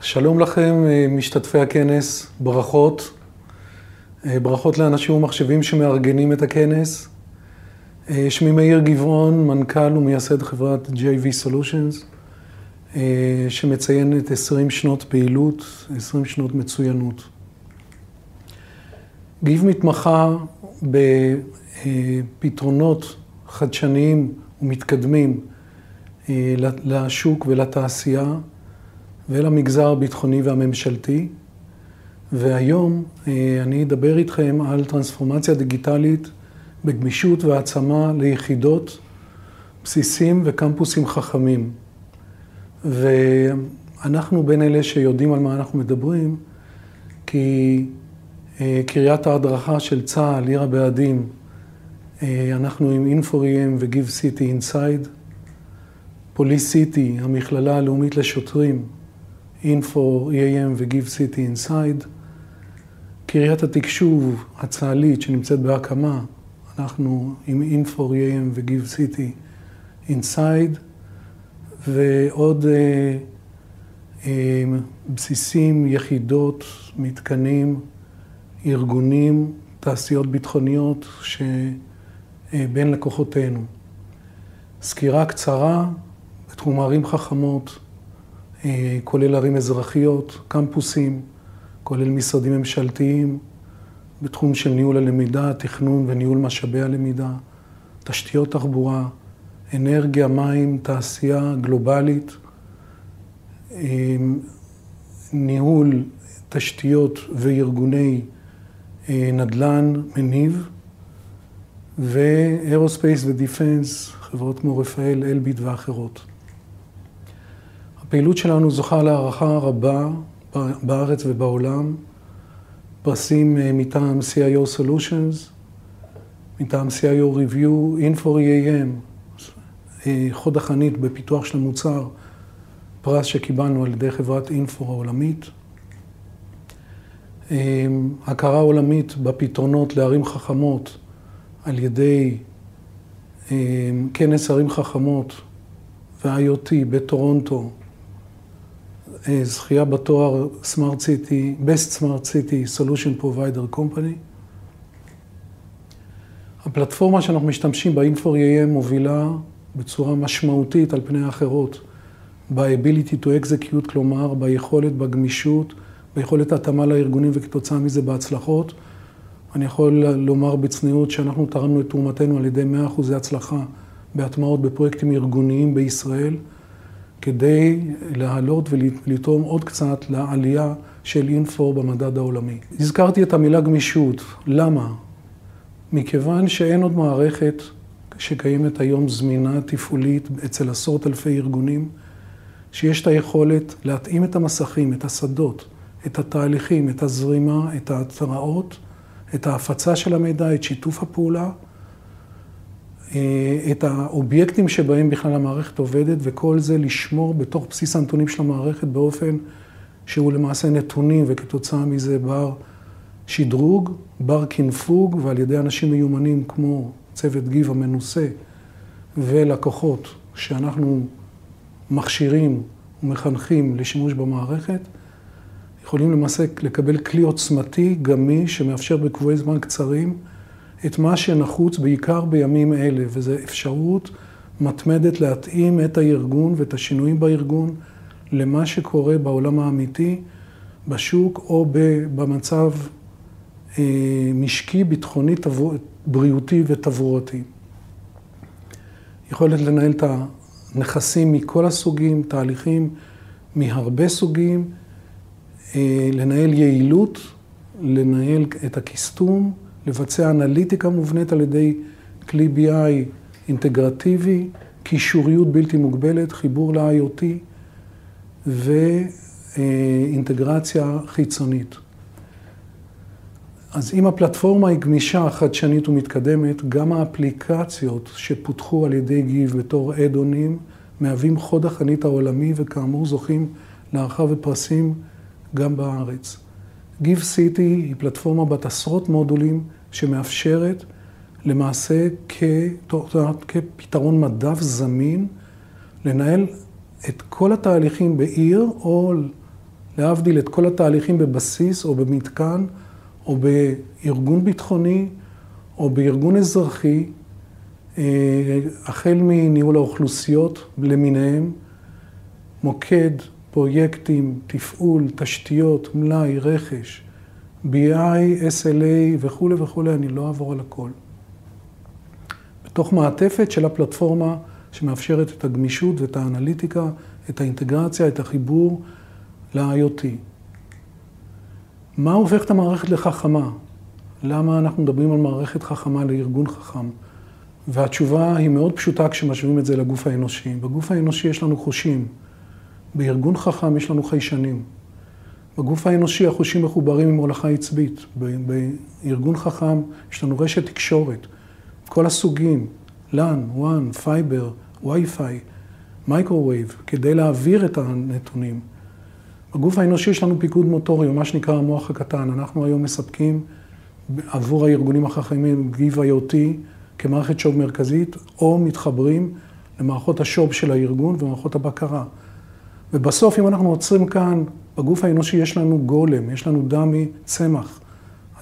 שלום לכם, משתתפי הכנס, ברכות. ברכות לאנשים ומחשבים שמארגנים את הכנס. שמי מאיר גבעון, מנכ"ל ומייסד חברת JV Solutions, שמציינת 20 שנות פעילות, 20 שנות מצוינות. גיב מתמחה בפתרונות חדשניים ומתקדמים לשוק ולתעשייה ולמגזר הביטחוני והממשלתי. והיום אני אדבר איתכם על טרנספורמציה דיגיטלית בגמישות והעצמה ליחידות, בסיסים וקמפוסים חכמים. ואנחנו בין אלה שיודעים על מה אנחנו מדברים, כי קריית ההדרכה של צה"ל, עיר הבה"דים, אנחנו עם Infor.EM ו-GiveCity Inside. פוליסיטי, המכללה הלאומית לשוטרים, Infor.EM ו-GiveCity Inside. קריית התקשוב הצה"לית שנמצאת בהקמה, אנחנו עם Infor.EM ו-GiveCity Inside. ועוד בסיסים, יחידות, מתקנים, ארגונים, תעשיות ביטחוניות שבין לקוחותינו. סקירה קצרה בתחום ערים חכמות, כולל ערים אזרחיות, קמפוסים, כולל משרדים ממשלתיים, בתחום של ניהול הלמידה, תכנון וניהול משאבי הלמידה, תשתיות תחבורה, אנרגיה, מים, תעשייה גלובלית, ניהול תשתיות וארגוני נדל"ן מניב, ואירוספייס ודיפנס, חברות כמו רפאל, אלביט ואחרות. הפעילות שלנו זוכה להערכה רבה בארץ ובעולם, פרסים מטעם CIO Solutions, מטעם CIO Review, Infor.EM, חוד החנית בפיתוח של המוצר, פרס שקיבלנו על ידי חברת Infor העולמית. הכרה עולמית בפתרונות לערים חכמות על ידי כנס ערים חכמות ו-IoT בטורונטו, זכייה בתואר Smart City, Best Smart City Solution Provider Company. הפלטפורמה שאנחנו משתמשים ב-Infor.EM מובילה בצורה משמעותית על פני האחרות, ב-ability to execute, כלומר ביכולת, בגמישות, ביכולת התאמה לארגונים וכתוצאה מזה בהצלחות. אני יכול לומר בצניעות שאנחנו תרמנו את תרומתנו על ידי 100% הצלחה בהטמעות בפרויקטים ארגוניים בישראל, כדי להעלות ולתרום עוד קצת לעלייה של Infor במדד העולמי. הזכרתי את המילה גמישות, למה? מכיוון שאין עוד מערכת שקיימת היום זמינה, תפעולית, אצל עשרות אלפי ארגונים, שיש את היכולת להתאים את המסכים, את השדות, את התהליכים, את הזרימה, את ההתראות, את ההפצה של המידע, את שיתוף הפעולה, את האובייקטים שבהם בכלל המערכת עובדת, וכל זה לשמור בתוך בסיס הנתונים של המערכת באופן שהוא למעשה נתונים, וכתוצאה מזה בר שדרוג, בר קנפוג, ועל ידי אנשים מיומנים כמו צוות גיב המנוסה ולקוחות שאנחנו מכשירים ומחנכים לשימוש במערכת, יכולים למעשה לקבל כלי עוצמתי, גמיש, שמאפשר בקבועי זמן קצרים את מה שנחוץ בעיקר בימים אלה, וזו אפשרות מתמדת להתאים את הארגון ואת השינויים בארגון למה שקורה בעולם האמיתי, בשוק או במצב משקי, ביטחוני, בריאותי ותברואתי. יכולת לנהל את הנכסים מכל הסוגים, תהליכים מהרבה סוגים, לנהל יעילות, לנהל את הכסתום, לבצע אנליטיקה מובנית על ידי כלי BI אינטגרטיבי, קישוריות בלתי מוגבלת, חיבור ל-IoT ואינטגרציה חיצונית. אז אם הפלטפורמה היא גמישה, חדשנית ומתקדמת, גם האפליקציות שפותחו על ידי גיב בתור אד-אונים, מהווים חוד החנית העולמי וכאמור זוכים להערכה ופרסים גם בארץ. GiveCity היא פלטפורמה בת עשרות מודולים שמאפשרת למעשה כפתרון מדף זמין לנהל את כל התהליכים בעיר או להבדיל את כל התהליכים בבסיס או במתקן או בארגון ביטחוני או בארגון אזרחי, אה, החל מניהול האוכלוסיות למיניהם, מוקד, פרויקטים, תפעול, תשתיות, מלאי, רכש, BI, SLA וכולי וכולי, אני לא אעבור על הכל. בתוך מעטפת של הפלטפורמה שמאפשרת את הגמישות ואת האנליטיקה, את האינטגרציה, את החיבור ל-IoT. מה הופך את המערכת לחכמה? למה אנחנו מדברים על מערכת חכמה לארגון חכם? והתשובה היא מאוד פשוטה כשמשווים את זה לגוף האנושי. בגוף האנושי יש לנו חושים, בארגון חכם יש לנו חיישנים. בגוף האנושי החושים מחוברים עם הולכה עצבית. בארגון חכם יש לנו רשת תקשורת, כל הסוגים, LAN, WAN, fiber, Wi-Fi, microwave, כדי להעביר את הנתונים. בגוף האנושי יש לנו פיקוד מוטורי, מה שנקרא המוח הקטן. אנחנו היום מספקים עבור הארגונים החכמים Give IoT כמערכת שו"ב מרכזית, או מתחברים למערכות השו"ב של הארגון ומערכות הבקרה. ובסוף, אם אנחנו עוצרים כאן, בגוף האנושי יש לנו גולם, יש לנו אדם צמח.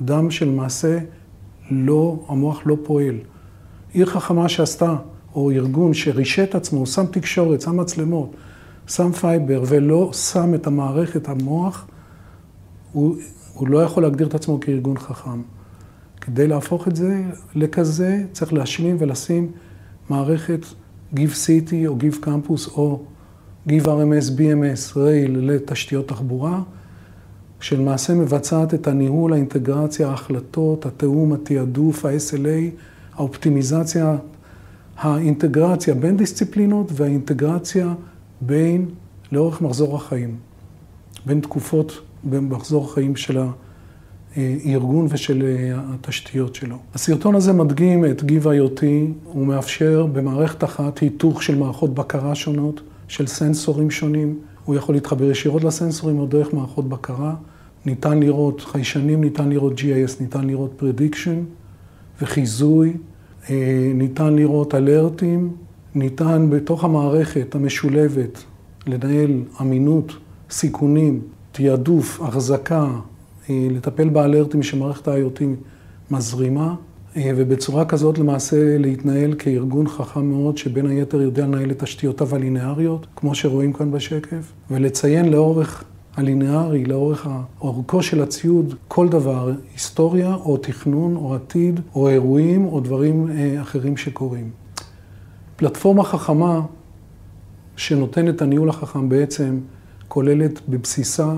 אדם שלמעשה לא, המוח לא פועל. עיר חכמה שעשתה, או ארגון שרישת עצמו, שם תקשורת, שם מצלמות, שם fiber, ולא שם את המערכת, המוח, הוא, הוא לא יכול להגדיר את עצמו כארגון חכם. כדי להפוך את זה לכזה, צריך להשלים ולשים מערכת Give City או Give Campus או Give RMS, BMS, רייל לתשתיות תחבורה, שלמעשה מבצעת את הניהול, האינטגרציה, ההחלטות, התיאום, התעדוף, ה-SLA, האופטימיזציה, האינטגרציה בין דיסציפלינות והאינטגרציה בין, לאורך מחזור החיים, בין תקופות במחזור החיים של הארגון ושל התשתיות שלו. הסרטון הזה מדגים את Give IoT, הוא מאפשר במערכת אחת היתוך של מערכות בקרה שונות. של סנסורים שונים. הוא יכול להתחבר ישירות לסנסורים או דרך מערכות בקרה. ניתן לראות חיישנים, ניתן לראות GIS, ניתן לראות prediction וחיזוי, אה, ניתן לראות אלרטים, ניתן בתוך המערכת המשולבת לנהל אמינות, סיכונים, תעדוף, החזקה, אה, לטפל באלרטים שמערכת ה-IoT מזרימה. אה, ובצורה כזאת למעשה להתנהל כארגון חכם מאוד, שבין היתר יודע לנהל את תשתיותיו הלינאריות, כמו שרואים כאן בשקף, ולציין לאורך הלינארי, לאורך אורכו של הציוד, כל דבר, היסטוריה או תכנון או עתיד או אירועים או דברים אה, אחרים שקורים. פלטפורמה חכמה שנותנת הניהול החכם בעצם כוללת בבסיסה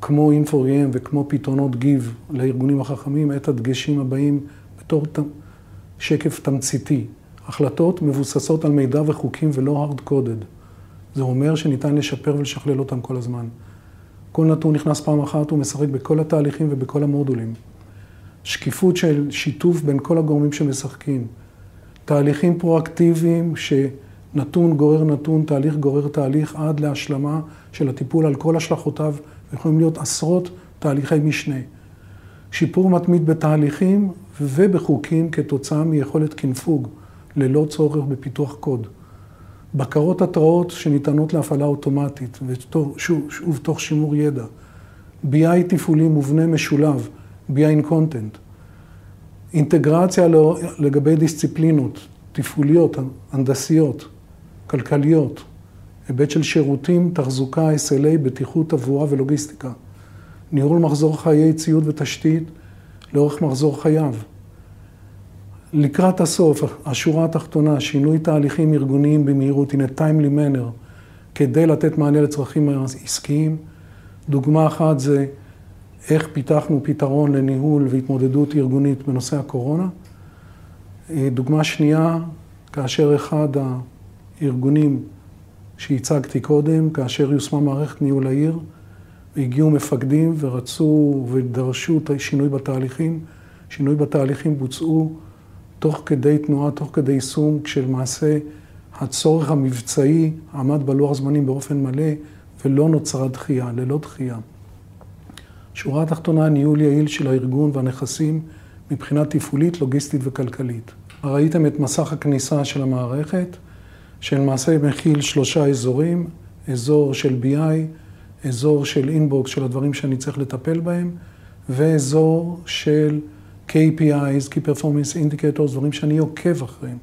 כמו Infor.em וכמו פתרונות גיב לארגונים החכמים, את הדגשים הבאים בתור שקף תמציתי. החלטות מבוססות על מידע וחוקים ולא hard coded. זה אומר שניתן לשפר ולשכלל אותם כל הזמן. כל נתון נכנס פעם אחת, הוא משחק בכל התהליכים ובכל המודולים. שקיפות של שיתוף בין כל הגורמים שמשחקים. תהליכים פרואקטיביים שנתון גורר נתון, תהליך גורר תהליך, עד להשלמה של הטיפול על כל השלכותיו יכולים להיות עשרות תהליכי משנה. שיפור מתמיד בתהליכים ובחוקים כתוצאה מיכולת קנפוג, ללא צורך בפיתוח קוד. בקרות התראות שניתנות להפעלה אוטומטית, ושוב, תוך שימור ידע. BI תפעולי מובנה משולב, BI in content. אינטגרציה לגבי דיסציפלינות, תפעוליות, הנדסיות, כלכליות, היבט של שירותים, תחזוקה, SLA, בטיחות, תבואה ולוגיסטיקה. ניהול מחזור חיי ציוד ותשתית לאורך מחזור חייו. לקראת הסוף, השורה התחתונה, שינוי תהליכים ארגוניים במהירות, הנה timely manner, כדי לתת מענה לצרכים עסקיים. דוגמה אחת זה איך פיתחנו פתרון לניהול והתמודדות ארגונית בנושא הקורונה. דוגמה שנייה, כאשר אחד הארגונים שהצגתי קודם, כאשר יושמה מערכת ניהול העיר, הגיעו מפקדים ורצו ודרשו את השינוי בתהליכים. שינוי בתהליכים בוצעו תוך כדי תנועה, תוך כדי יישום, כשלמעשה הצורך המבצעי עמד בלוח זמנים באופן מלא ולא נוצרה דחייה, ללא דחייה. שורה התחתונה, ניהול יעיל של הארגון והנכסים מבחינה תפעולית, לוגיסטית וכלכלית. ראיתם את מסך הכניסה של המערכת. שלמעשה מכיל שלושה אזורים, אזור של BI, אזור של אינבוקס של הדברים שאני צריך לטפל בהם, ואזור של KPIs, Key Performance Indicators, דברים שאני עוקב אחריהם.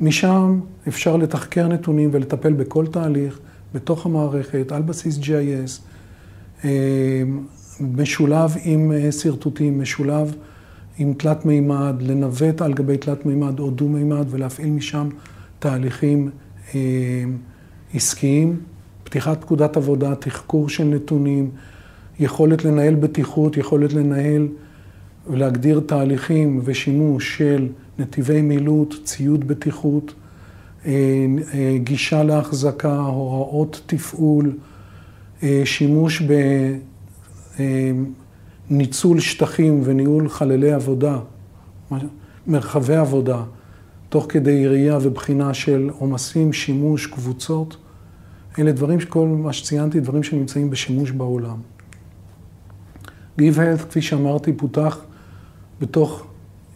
משם אפשר לתחקר נתונים ולטפל בכל תהליך בתוך המערכת, על בסיס GIS, אה, משולב עם אה, שרטוטים, משולב עם תלת מימד, לנווט על גבי תלת מימד או דו מימד ולהפעיל משם תהליכים אה, עסקיים, פתיחת פקודת עבודה, תחקור של נתונים, יכולת לנהל בטיחות, יכולת לנהל ולהגדיר תהליכים ושימוש של נתיבי מילוט, ציוד בטיחות, אה, אה, גישה להחזקה, הוראות תפעול, אה, שימוש בניצול שטחים וניהול חללי עבודה, מרחבי עבודה, תוך כדי ראייה ובחינה של עומסים, שימוש, קבוצות. אלה דברים, כל מה שציינתי, דברים שנמצאים בשימוש בעולם. Give Health, כפי שאמרתי, פותח בתוך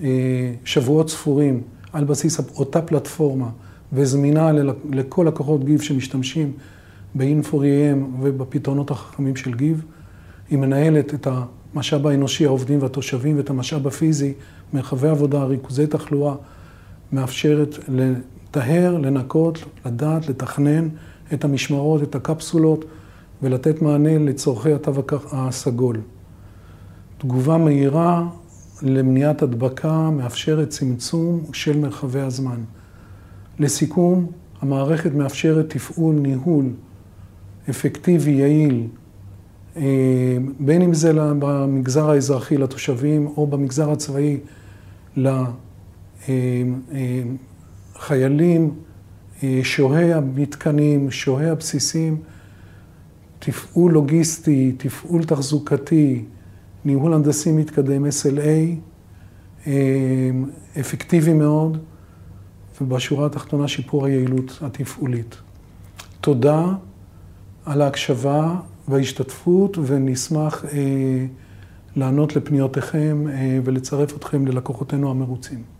אה, שבועות ספורים על בסיס אותה פלטפורמה וזמינה לכל לקוחות גיב שמשתמשים ב-Infor.EM ובפתרונות החכמים של גיב. היא מנהלת את המשאב האנושי, העובדים והתושבים, ואת המשאב הפיזי, מרחבי עבודה, ריכוזי תחלואה, מאפשרת לטהר, לנקות, לדעת, לתכנן את המשמרות, את הקפסולות, ולתת מענה לצורכי התו הסגול. תגובה מהירה למניעת הדבקה מאפשרת צמצום של מרחבי הזמן. לסיכום, המערכת מאפשרת תפעול, ניהול אפקטיבי, יעיל, אה, בין אם זה במגזר האזרחי לתושבים או במגזר הצבאי לחיילים, אה, שוהי המתקנים, שוהי הבסיסים, תפעול לוגיסטי, תפעול תחזוקתי, ניהול הנדסי מתקדם, SLA, אה, אפקטיבי מאוד, ובשורה התחתונה שיפור היעילות התפעולית. תודה על ההקשבה וההשתתפות, ונשמח אה, לענות לפניותיכם אה, ולצרף אתכם ללקוחותינו המרוצים.